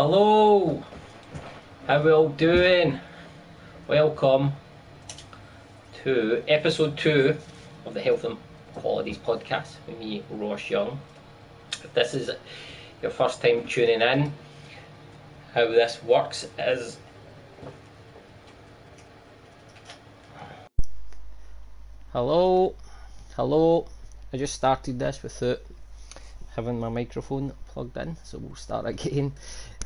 Hello, how are we all doing? Welcome to episode two of the Health and Qualities podcast with me, Ross Young. If this is your first time tuning in, how this works is Hello, hello. I just started this without having my microphone plugged in, so we'll start again.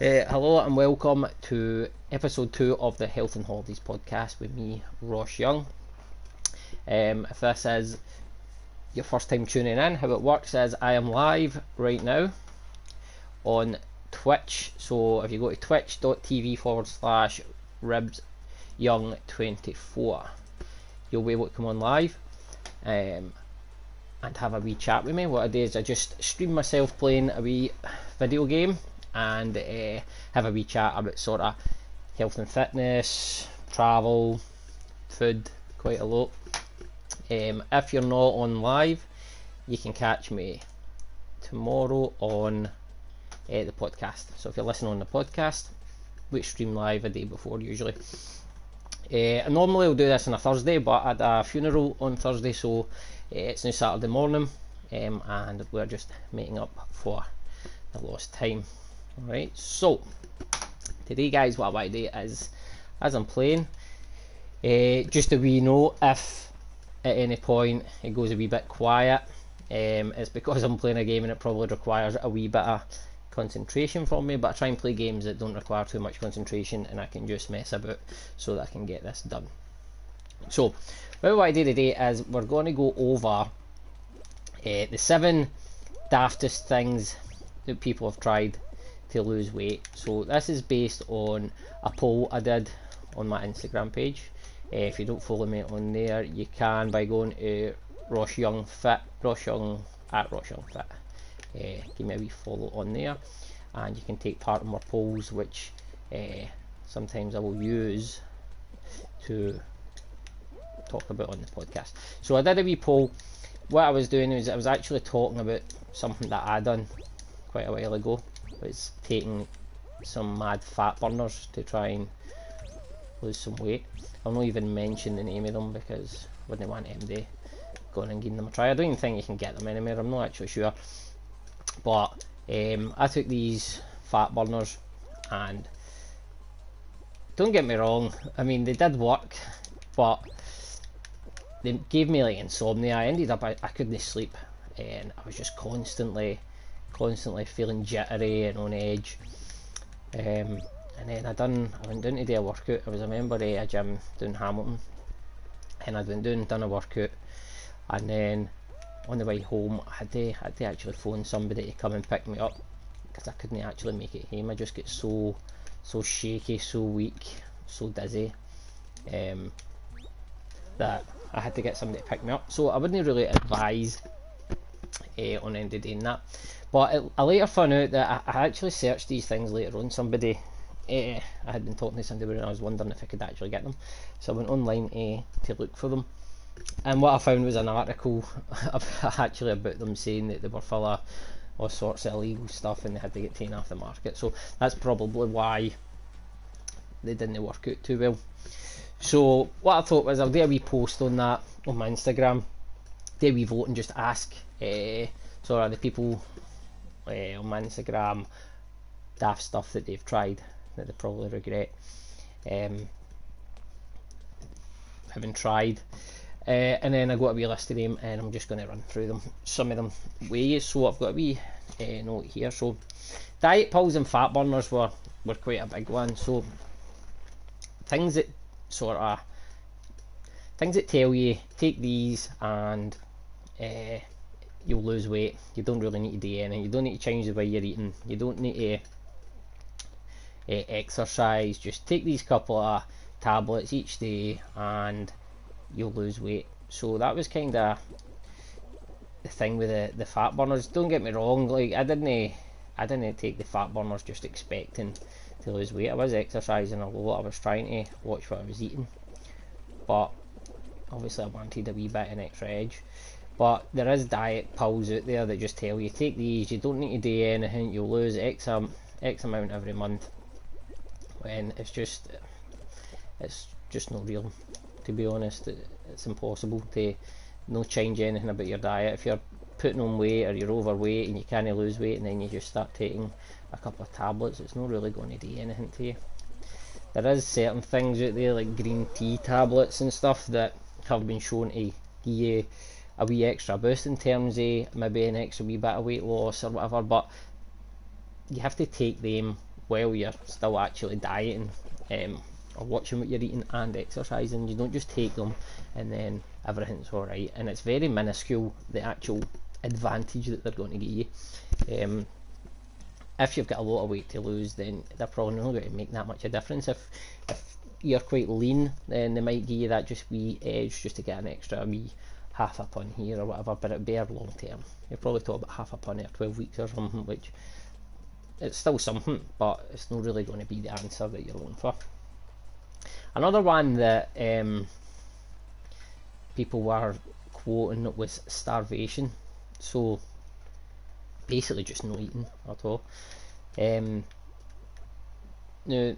Uh, hello and welcome to episode two of the Health and Holidays podcast with me, Ross Young. Um, if this is your first time tuning in, how it works is I am live right now on Twitch. So if you go to twitch.tv forward slash ribs young 24 you'll be able to come on live um, and have a wee chat with me. What I do is I just stream myself playing a wee video game and uh, have a wee chat about sort of health and fitness, travel, food, quite a lot. Um, if you're not on live, you can catch me tomorrow on uh, the podcast. So if you're listening on the podcast, we stream live a day before usually. Uh, normally I'll do this on a Thursday, but I had a funeral on Thursday, so uh, it's now Saturday morning, um, and we're just making up for the lost time. Alright, so today, guys, what I do is, as I'm playing, uh, just a wee note if at any point it goes a wee bit quiet, um, it's because I'm playing a game and it probably requires a wee bit of concentration from me, but I try and play games that don't require too much concentration and I can just mess about so that I can get this done. So, what I do today is we're going to go over uh, the seven daftest things that people have tried to lose weight. So, this is based on a poll I did on my Instagram page. Uh, if you don't follow me on there, you can by going to Ross Young Fit, Ross Young at Ross Young Fit uh, give me a wee follow on there and you can take part in my polls which uh, sometimes I will use to talk about on the podcast. So I did a wee poll. What I was doing was I was actually talking about something that I done quite a while ago. Was taking some mad fat burners to try and lose some weight. I'll not even mention the name of them because I wouldn't want MD going and giving them a try. I don't even think you can get them anywhere. I'm not actually sure. But um, I took these fat burners and don't get me wrong, I mean they did work, but they gave me like insomnia. I ended up I, I couldn't sleep and I was just constantly constantly feeling jittery and on edge. Um, and then I done I went down to do a workout. I was a member of a gym down Hamilton and I'd been doing done a workout and then on the way home, I had to, I had to actually phone somebody to come and pick me up because I couldn't actually make it home. I just get so, so shaky, so weak, so dizzy um, that I had to get somebody to pick me up. So I wouldn't really advise uh, on ending doing that. But I later found out that I, I, actually searched these things later on. Somebody, uh, I had been talking to somebody and I was wondering if I could actually get them. So I went online uh, to look for them and what I found was an article actually about them saying that they were full of all sorts of illegal stuff and they had to get taken off the market. So that's probably why they didn't work out too well. So what I thought was I'll do a wee post on that on my Instagram, do a wee vote and just ask uh, sort of the people uh, on my Instagram daft stuff that they've tried that they probably regret um, having tried. Uh, and then I got a wee list of them and I'm just going to run through them, some of them ways. So I've got a wee uh, note here. So diet pills and fat burners were, were quite a big one. So things that sort of, things that tell you take these and uh, you'll lose weight. You don't really need to do anything. You don't need to change the way you're eating. You don't need to uh, exercise. Just take these couple of tablets each day and you'll lose weight. So that was kind of the thing with the, the fat burners. Don't get me wrong, like I didn't I didn't take the fat burners just expecting to lose weight. I was exercising a lot. I was trying to watch what I was eating, but obviously I wanted a wee bit an extra edge. But there is diet pills out there that just tell you take these. You don't need to do anything. You'll lose X um, X amount every month And it's just it's just not real to be honest it, it's impossible to no change anything about your diet if you're putting on weight or you're overweight and you can't lose weight and then you just start taking a couple of tablets it's not really going to do anything to you there is certain things out there like green tea tablets and stuff that have been shown to give you a wee extra boost in terms of maybe an extra wee bit of weight loss or whatever but you have to take them while you're still actually dieting um, or watching what you're eating and exercising. You don't just take them and then everything's alright. And it's very minuscule the actual advantage that they're going to give you. Um, if you've got a lot of weight to lose, then they're probably not going to make that much of a difference. If if you're quite lean, then they might give you that just wee edge just to get an extra wee half a pun here or whatever, but it'd be long term. You're probably talking about half a pun or 12 weeks or something, which it's still something, but it's not really going to be the answer that you're looking for. Another one that um, people were quoting was starvation. So basically just no eating at all. Um, now,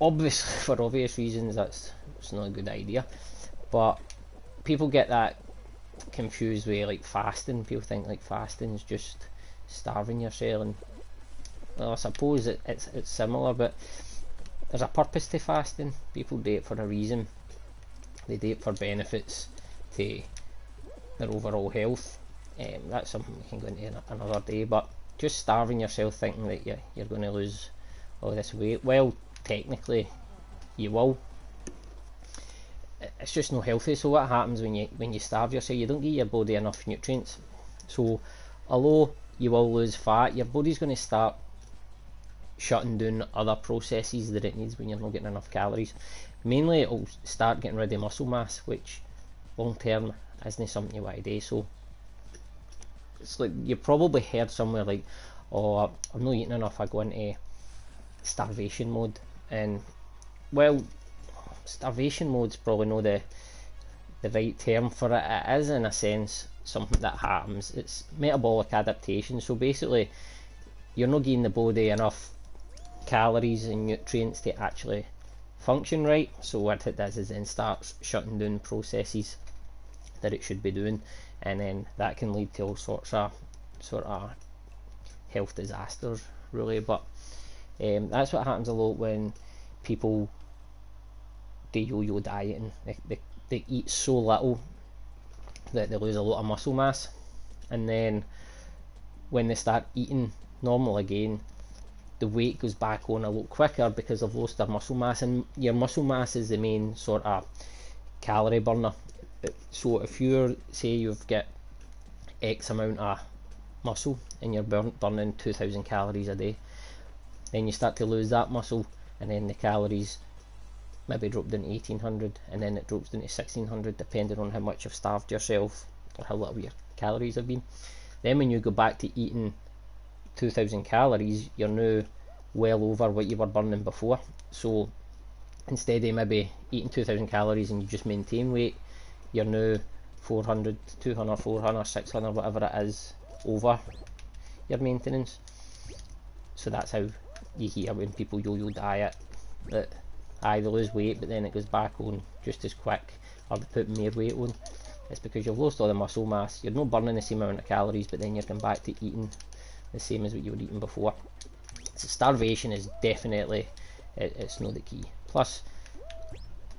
obviously, for obvious reasons, that's it's not a good idea. But people get that confused with like fasting. People think like fasting is just starving yourself, and well, I suppose it, it's it's similar, but there's a purpose to fasting. People do it for a reason. They do it for benefits to their overall health. Um, that's something we can go into another day. But just starving yourself, thinking that you're, you're going to lose all this weight. Well, technically, you will. It's just not healthy. So what happens when you when you starve yourself? You don't give your body enough nutrients. So although you will lose fat, your body's going to start shutting down other processes that it needs when you're not getting enough calories. Mainly, it'll start getting rid of muscle mass, which long term isn't something you want to do. So it's like you probably heard somewhere like, "Oh, I'm not eating enough. I go into starvation mode," and well, starvation mode's probably not the the right term for it. It is in a sense something that happens. It's metabolic adaptation. So basically, you're not giving the body enough calories and nutrients to actually function right. So what it does is then starts shutting down processes that it should be doing, and then that can lead to all sorts of sort of health disasters, really. But um, that's what happens a lot when people do yo-yo dieting. They, they, they eat so little that they lose a lot of muscle mass, and then when they start eating normal again, the weight goes back on a lot quicker because they've lost their muscle mass, and your muscle mass is the main sort of calorie burner. So if you're say you've got X amount of muscle and you're burn, burning 2000 calories a day, then you start to lose that muscle, and then the calories maybe drop down to 1800 and then it drops down to 1600 depending on how much you've starved yourself or how little your calories have been. Then when you go back to eating 2000 calories, you're now well over what you were burning before. So instead of maybe eating 2000 calories and you just maintain weight, you're now 400, 200, 400, 600, whatever it is, over your maintenance. So that's how you hear when people yo-yo diet that either lose weight but then it goes back on just as quick or they put more weight on. It's because you've lost all the muscle mass, you're not burning the same amount of calories but then you're going back to eating the same as what you were eating before. So starvation is definitely, it, it's not the key. Plus,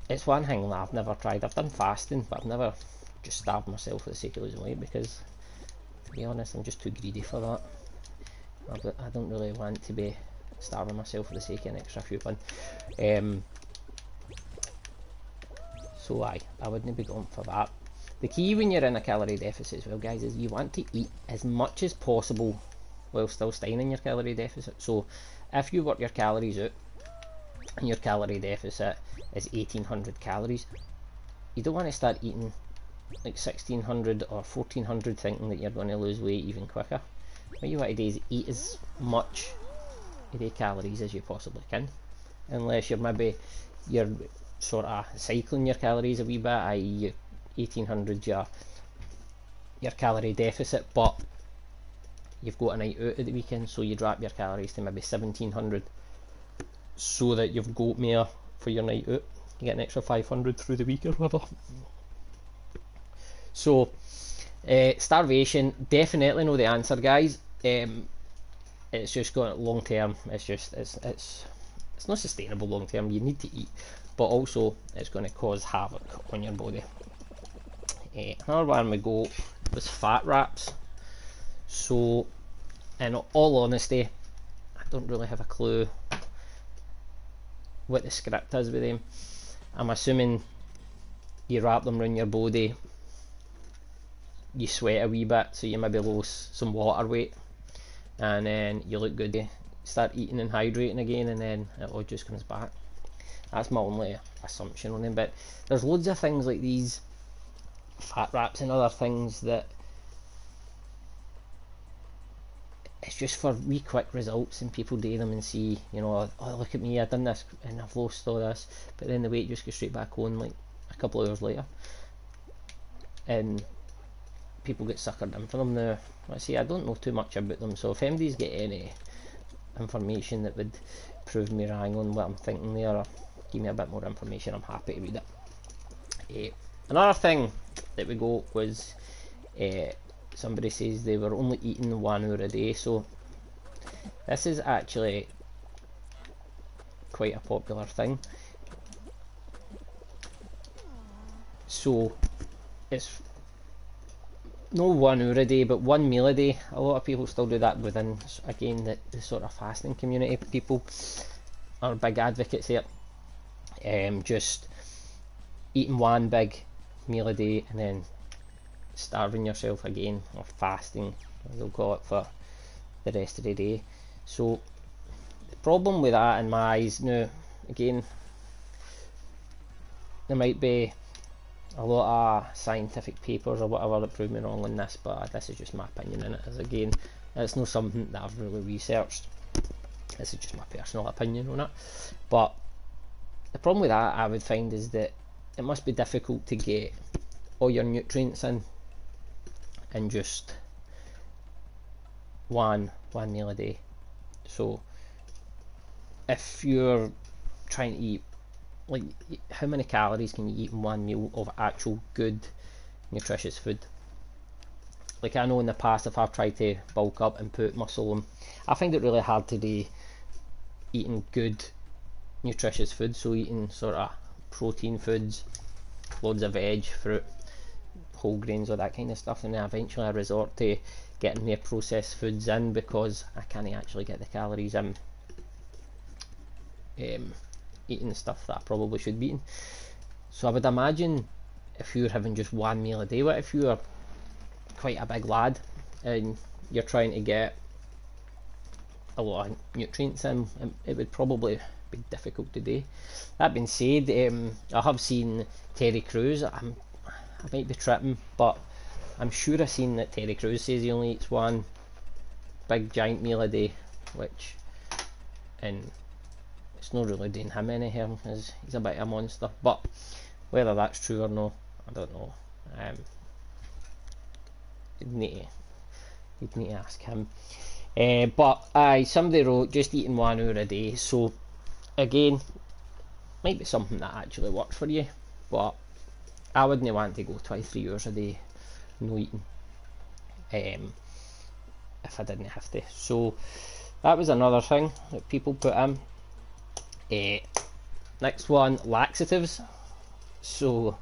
it's one thing that I've never tried. I've done fasting but I've never just starved myself for the sake of losing weight because to be honest I'm just too greedy for that. I don't really want to be starving myself for the sake of an extra few pounds. Um, so I, I wouldn't be going for that. The key when you're in a calorie deficit as well, guys, is you want to eat as much as possible while still staying in your calorie deficit. So if you work your calories out and your calorie deficit is 1800 calories, you don't want to start eating like 1600 or 1400 thinking that you're going to lose weight even quicker. What you want to do is eat as much calories as you possibly can. Unless you're maybe you're sort of cycling your calories a wee bit, i.e. 1800 your, your calorie deficit, but you've got a night out at the weekend, so you drop your calories to maybe 1700 so that you've got more for your night out. You get an extra 500 through the week or whatever. So, uh, starvation, definitely know the answer, guys. Um, it's just going long term. It's just it's it's it's not sustainable long term. You need to eat, but also it's going to cause havoc on your body. Uh, another one we go was fat wraps. So, in all honesty, I don't really have a clue what the script is with them. I'm assuming you wrap them around your body, you sweat a wee bit, so you maybe lose some water weight, and then you look good. You start eating and hydrating again, and then it all just comes back. That's my only assumption on them. But there's loads of things like these fat wraps and other things that it's just for wee quick results and people do them and see, you know, oh look at me, I've done this and I've lost all this, but then the weight just goes straight back on like a couple of hours later. And people get suckered in for them now. I see I don't know too much about them, so if anybody's get any information that would prove me wrong on what I'm thinking there or give me a bit more information, I'm happy to read it. Uh, another thing that we got was uh, somebody says they were only eating one hour a day so this is actually quite a popular thing so it's no one hour a day but one meal a day. A lot of people still do that within again the, the sort of fasting community people are big advocates here. Um, just eating one big meal a day and then starving yourself again or fasting as they'll call it for the rest of the day. So the problem with that in my eyes now again there might be a lot of scientific papers or whatever that prove me wrong on this but this is just my opinion in it as again it's not something that I've really researched. This is just my personal opinion on it. But the problem with that I would find is that it must be difficult to get all your nutrients in in just one one meal a day. So if you're trying to eat like how many calories can you eat in one meal of actual good nutritious food? Like I know in the past if I've tried to bulk up and put muscle on, I find it really hard to do eating good nutritious food. So eating sort of protein foods, loads of veg, fruit, whole grains or that kind of stuff, and then eventually I resort to getting more processed foods in because I can't actually get the calories in um, eating stuff that I probably should be eating. So I would imagine if you're having just one meal a day, what if you're quite a big lad and you're trying to get a lot of nutrients in, it would probably be difficult to do. That being said, um, I have seen Terry Crews. I'm I might be tripping, but I'm sure I've seen that Terry Crews says he only eats one big giant meal a day, which, and it's not really doing him any harm, he's a bit of a monster, but whether that's true or no, I don't know. Um, you'd need to, you'd need to ask him. Uh, but aye, somebody wrote just eating one hour a day, so again, might be something that actually works for you, but I wouldn't want to go 23 hours a day no eating um, if I didn't have to. So that was another thing that people put in. Uh, next one, laxatives. So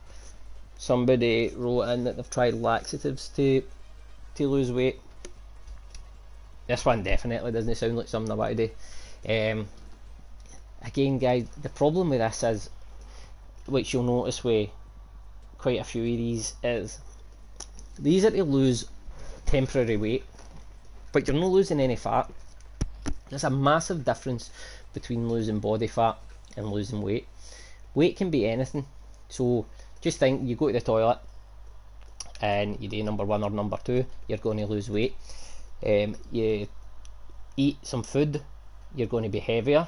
somebody wrote in that they've tried laxatives to to lose weight. This one definitely doesn't sound like something I to do. Um, again, guys, the problem with this is, which you'll notice with quite a few of these is these are to lose temporary weight, but you're not losing any fat. There's a massive difference between losing body fat and losing weight. Weight can be anything. So just think you go to the toilet and you do number one or number two, you're going to lose weight. Um, you eat some food, you're going to be heavier.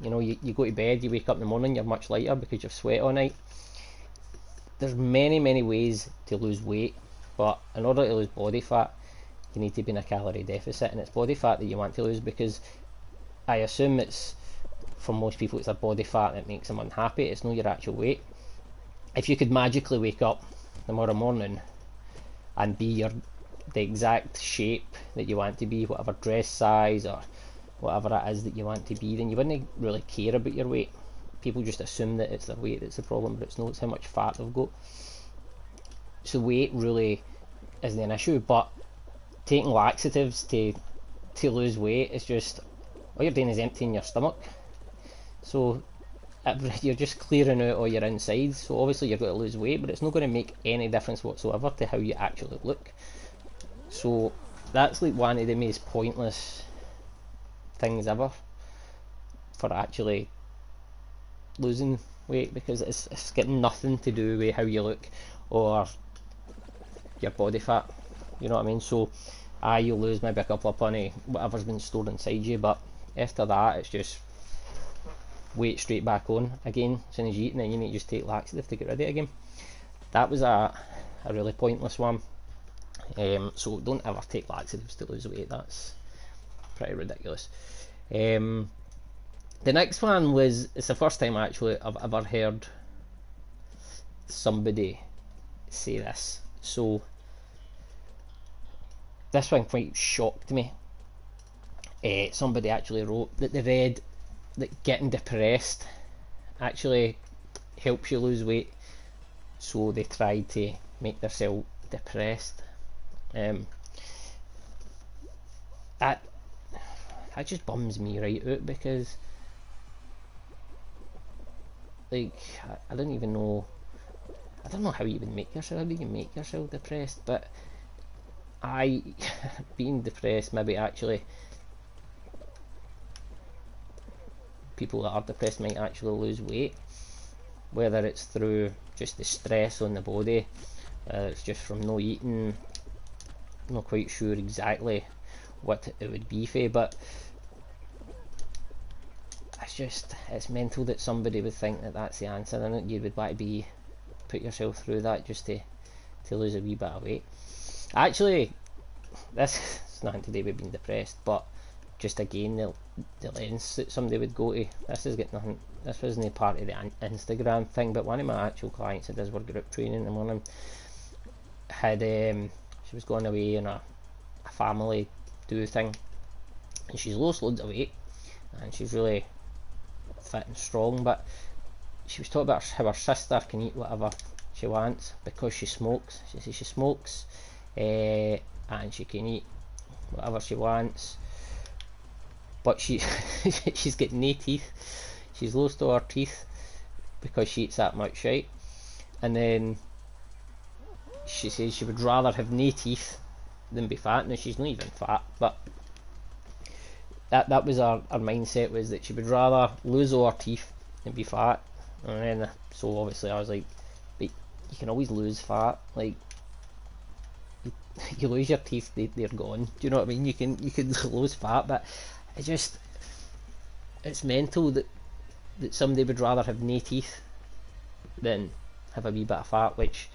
You know, you, you go to bed, you wake up in the morning, you're much lighter because you've sweat all night there's many many ways to lose weight but in order to lose body fat you need to be in a calorie deficit, and it's body fat that you want to lose because I assume it's for most people it's their body fat that makes them unhappy. It's not your actual weight. If you could magically wake up tomorrow morning and be your the exact shape that you want to be, whatever dress size or whatever it is that you want to be, then you wouldn't really care about your weight. People just assume that it's their weight that's the problem, but it's not. It's how much fat they've got. So weight really isn't an issue, but taking laxatives to to lose weight is just all you're doing is emptying your stomach. So you're just clearing out all your insides. So obviously you're going to lose weight, but it's not going to make any difference whatsoever to how you actually look. So that's like one of the most pointless things ever for actually losing weight because it's, it's got nothing to do with how you look or your body fat. You know what I mean? So, ah, you lose maybe a couple of penny, whatever's been stored inside you, but after that, it's just weight straight back on again as soon as you eat, and then you need to just take laxative to get rid of it again. That was a, a really pointless one. Um, so don't ever take laxatives to lose weight. That's pretty ridiculous. Um, the next one was it's the first time actually I've ever heard somebody say this. So this one quite shocked me. Uh, somebody actually wrote that they read that getting depressed actually helps you lose weight, so they tried to make themselves depressed. Um, that that just bums me right out because like I, I don't even know I don't know how you even make yourself how you make yourself depressed but I being depressed maybe actually people that are depressed might actually lose weight whether it's through just the stress on the body uh, it's just from no eating not quite sure exactly what it would be for but it's just it's mental that somebody would think that that's the answer. And you would want to be put yourself through that just to to lose a wee bit of weight. Actually this is nothing to do with being depressed but just again the, the lens that somebody would go to this has got nothing this wasn't a part of the Instagram thing but one of my actual clients that does work group training and one of them had um, she was going away on a, a family do thing and she's lost loads of weight and she's really fit and strong, but she was talking about how her sister can eat whatever she wants because she smokes. She says she smokes uh, and she can eat whatever she wants, but she she's got no teeth. She's lost all her teeth because she eats that much, right? And then she says she would rather have no teeth than be fat. Now she's not even fat, but that that was our, our mindset was that she would rather lose all her teeth than be fat. And then so obviously I was like, but you can always lose fat. Like you, you lose your teeth, they they're gone. Do you know what I mean? You can you can lose fat, but it just it's mental that that somebody would rather have no teeth than have a wee bit of fat, which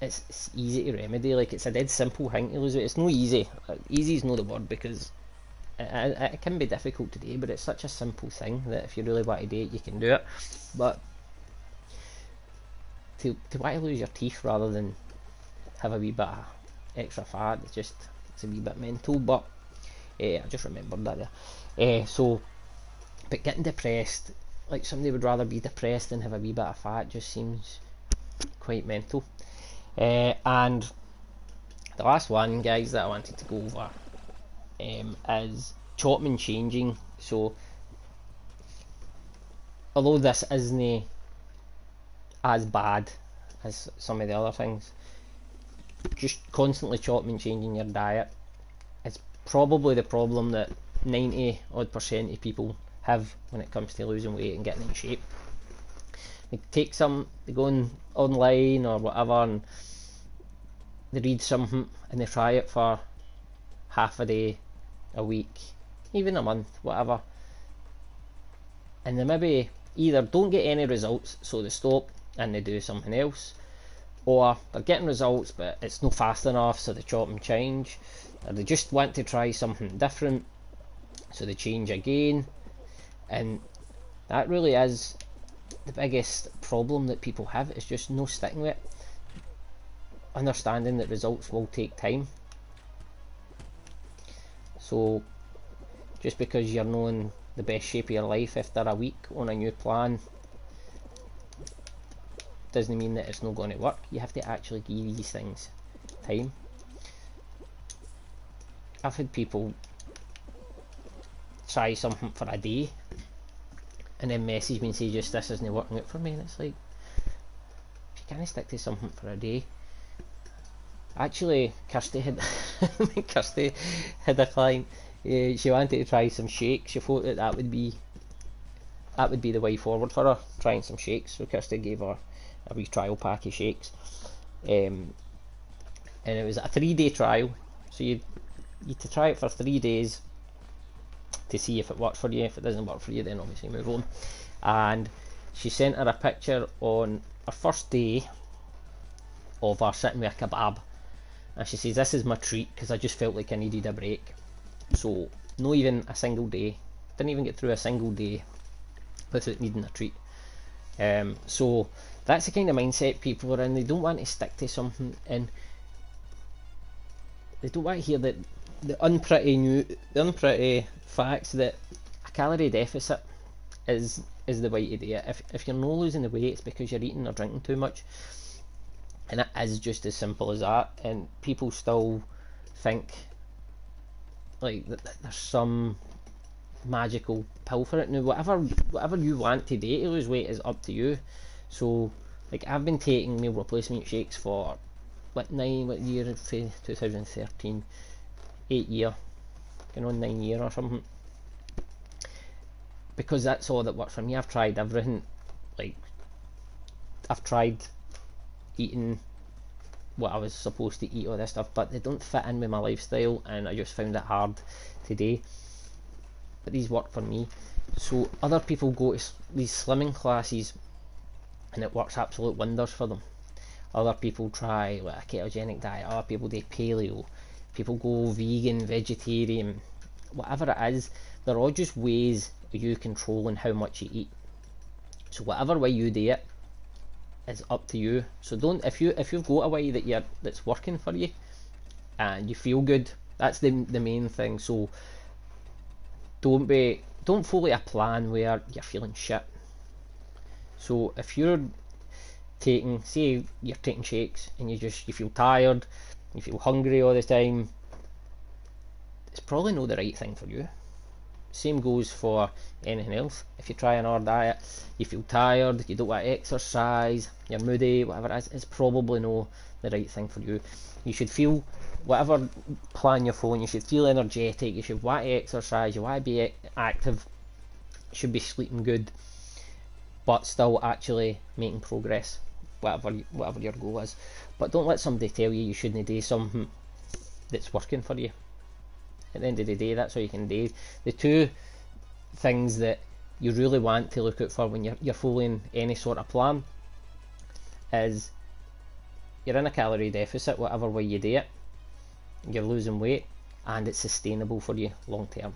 it's, it's easy to remedy. Like it's a dead simple thing to lose it. It's no easy. Easy is not the word because it, it, can be difficult to do, but it's such a simple thing that if you really want to do it, you can do it. But to to want to lose your teeth rather than have a wee bit of extra fat, it's just it's a wee bit mental. But uh, I just remembered that there. Uh, so, but getting depressed, like somebody would rather be depressed than have a wee bit of fat, just seems quite mental. Uh, and the last one, guys, that I wanted to go over um, is Chopman changing. So, although this isn't as bad as some of the other things, just constantly chopping and changing your diet probably the problem that 90 odd percent of people have when it comes to losing weight and getting in shape. They take some, they go on online or whatever and they read something and they try it for half a day a week, even a month, whatever. And they maybe either don't get any results, so they stop and they do something else, or they're getting results but it's not fast enough so they chop and change. They just want to try something different so they change again. And that really is the biggest problem that people have is just no sticking with it understanding that results will take time. So just because you're not in the best shape of your life after a week on a new plan doesn't mean that it's not going to work. You have to actually give these things time. I've had people try something for a day and then message me and say just this isn't working out for me and it's like you can't stick to something for a day actually Kirsty had Kirsty had a client uh, she wanted to try some shakes she thought that that would be that would be the way forward for her trying some shakes so Kirsty gave her a wee trial pack of shakes. Um, and it was a three day trial, so you you to try it for three days to see if it works for you. If it doesn't work for you, then obviously move on. And she sent her a picture on her first day of her sitting with a kebab, and she says, "This is my treat because I just felt like I needed a break." So, not even a single day. Didn't even get through a single day without needing a treat. Um, so that's the kind of mindset people are in. They don't want to stick to something, and they don't want to hear that the unpretty new, the unpretty facts that a calorie deficit is is the way to do it. If if you're not losing the weight, it's because you're eating or drinking too much, and it is just as simple as that. And people still think like there's some magical pill for it. Now, whatever whatever you want to do to lose weight is up to you. So, like I've been taking meal replacement shakes for what nine what year 2013, eight year, you know nine year or something. Because that's all that works for me. I've tried everything. Like I've tried eating what I was supposed to eat all this stuff, but they don't fit in with my lifestyle, and I just found it hard today. But these work for me. So other people go to these slimming classes and it works absolute wonders for them. Other people try like a ketogenic diet, other people do paleo, people go vegan, vegetarian, whatever it is, they're all just ways you controlling how much you eat. So whatever way you do it is up to you. So don't if you if you've got a way that you're that's working for you and you feel good, that's the the main thing. So don't be don't follow a plan where you're feeling shit so if you're taking, say you're taking shakes and you just you feel tired, you feel hungry all the time, it's probably not the right thing for you. Same goes for anything else. If you try an hard diet, you feel tired, you don't want to exercise, you're moody, whatever it is, it's probably not the right thing for you. You should feel whatever plan you're following, you should feel energetic, you should want to exercise, you want to be active, you should be sleeping good but still actually making progress, whatever whatever your goal is. But don't let somebody tell you you shouldn't do something that's working for you. At the end of the day, that's all you can do. The two things that you really want to look out for when you're you're following any sort of plan is you're in a calorie deficit, whatever way you do it, you're losing weight, and it's sustainable for you long term.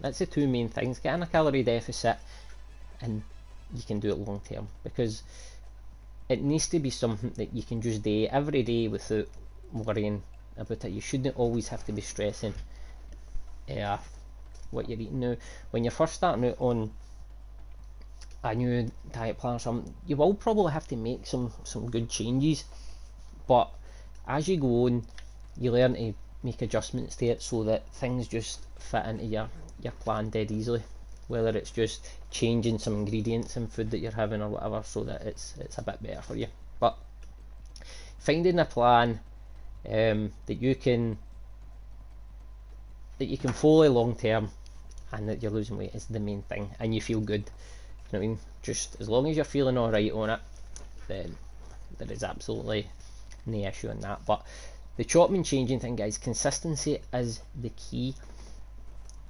That's the two main things. Get in a calorie deficit and you can do it long term because it needs to be something that you can just do every day without worrying about it. You shouldn't always have to be stressing uh, what you're eating now. When you're first starting out on a new diet plan or something, you will probably have to make some, some good changes. But as you go on, you learn to make adjustments to it so that things just fit into your, your plan dead easily whether it's just changing some ingredients in food that you're having or whatever so that it's it's a bit better for you. But finding a plan um, that you can that you can follow long term and that you're losing weight is the main thing and you feel good. You know what I mean? Just as long as you're feeling alright on it then there is absolutely no issue in that. But the chopping and changing thing guys consistency is the key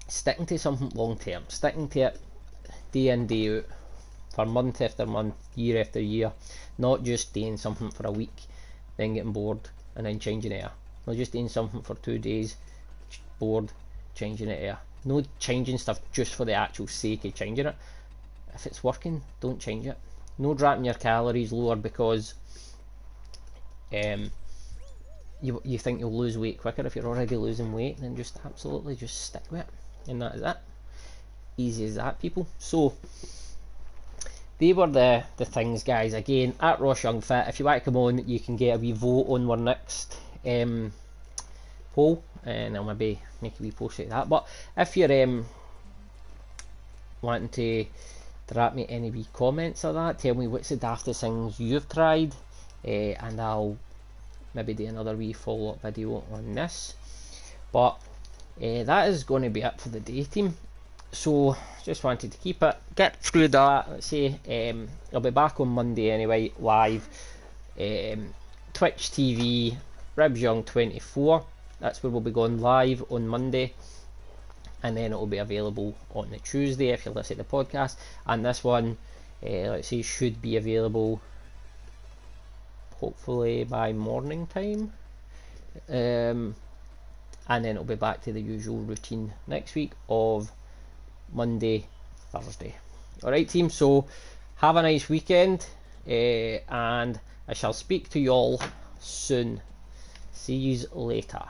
sticking to something long term, sticking to it day in, day out, for month after month, year after year, not just doing something for a week then getting bored, and then changing it. Not just doing something for two days, bored, changing it. Air. No changing stuff just for the actual sake of changing it. If it's working, don't change it. No dropping your calories lower because um, you you think you'll lose weight quicker if you're already losing weight. Then just absolutely just stick with it, and that is it. Easy as that, people. So they were the the things, guys. Again, at Ross Young Fit. If you want to come on, you can get a wee vote on our next um, poll, and I'll maybe make a wee post like that. But if you're um, wanting to drop me any wee comments of that, tell me what's the daftest things you've tried, uh, and I'll maybe do another wee follow up video on this. But uh, that is going to be it for the day, team. So just wanted to keep it, get through that. Let's see. um, I'll be back on Monday anyway, live. Um, Twitch TV, Ribs Young 24. That's where we'll be going live on Monday. And then it will be available on the Tuesday if you listen to the podcast. And this one, uh, let's see, should be available hopefully by morning time. Um, and then it'll be back to the usual routine next week of Monday, Thursday. Alright, team, so have a nice weekend, uh, and I shall speak to you all soon. See you later.